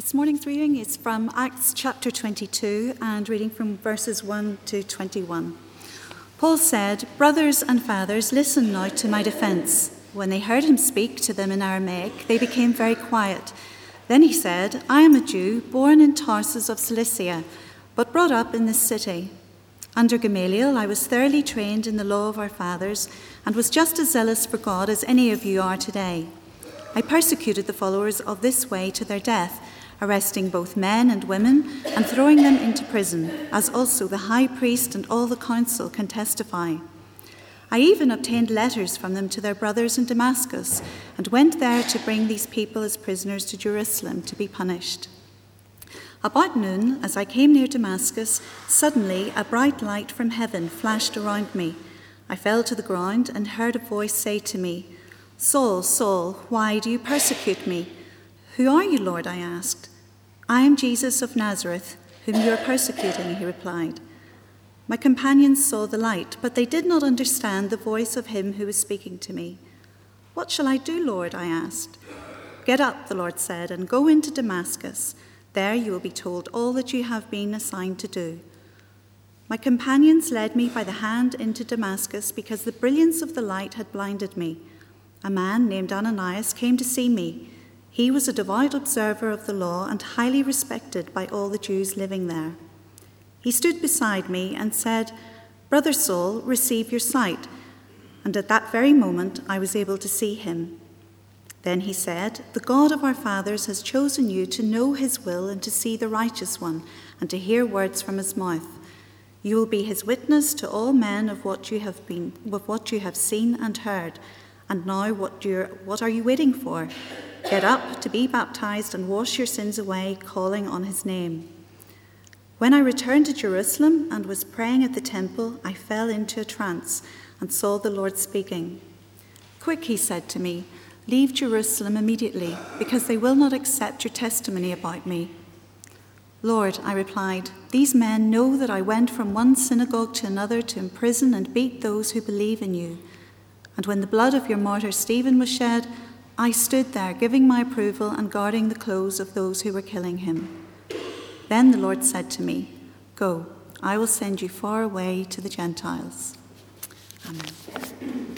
This morning's reading is from Acts chapter 22 and reading from verses 1 to 21. Paul said, Brothers and fathers, listen now to my defense. When they heard him speak to them in Aramaic, they became very quiet. Then he said, I am a Jew, born in Tarsus of Cilicia, but brought up in this city. Under Gamaliel, I was thoroughly trained in the law of our fathers and was just as zealous for God as any of you are today. I persecuted the followers of this way to their death arresting both men and women and throwing them into prison, as also the high priest and all the council can testify. I even obtained letters from them to their brothers in Damascus and went there to bring these people as prisoners to Jerusalem to be punished. About noon, as I came near Damascus, suddenly a bright light from heaven flashed around me. I fell to the ground and heard a voice say to me, Saul, Saul, why do you persecute me? Who are you, Lord? I asked. I am Jesus of Nazareth, whom you are persecuting, he replied. My companions saw the light, but they did not understand the voice of him who was speaking to me. What shall I do, Lord? I asked. Get up, the Lord said, and go into Damascus. There you will be told all that you have been assigned to do. My companions led me by the hand into Damascus because the brilliance of the light had blinded me. A man named Ananias came to see me. He was a devout observer of the law and highly respected by all the Jews living there. He stood beside me and said, Brother Saul, receive your sight. And at that very moment, I was able to see him. Then he said, The God of our fathers has chosen you to know his will and to see the righteous one, and to hear words from his mouth. You will be his witness to all men of what you have been of what you have seen and heard. And now what, what are you waiting for? Get up to be baptized and wash your sins away, calling on his name. When I returned to Jerusalem and was praying at the temple, I fell into a trance and saw the Lord speaking. Quick, he said to me, leave Jerusalem immediately, because they will not accept your testimony about me. Lord, I replied, these men know that I went from one synagogue to another to imprison and beat those who believe in you. And when the blood of your martyr Stephen was shed, I stood there giving my approval and guarding the clothes of those who were killing him. Then the Lord said to me, Go, I will send you far away to the Gentiles. Amen.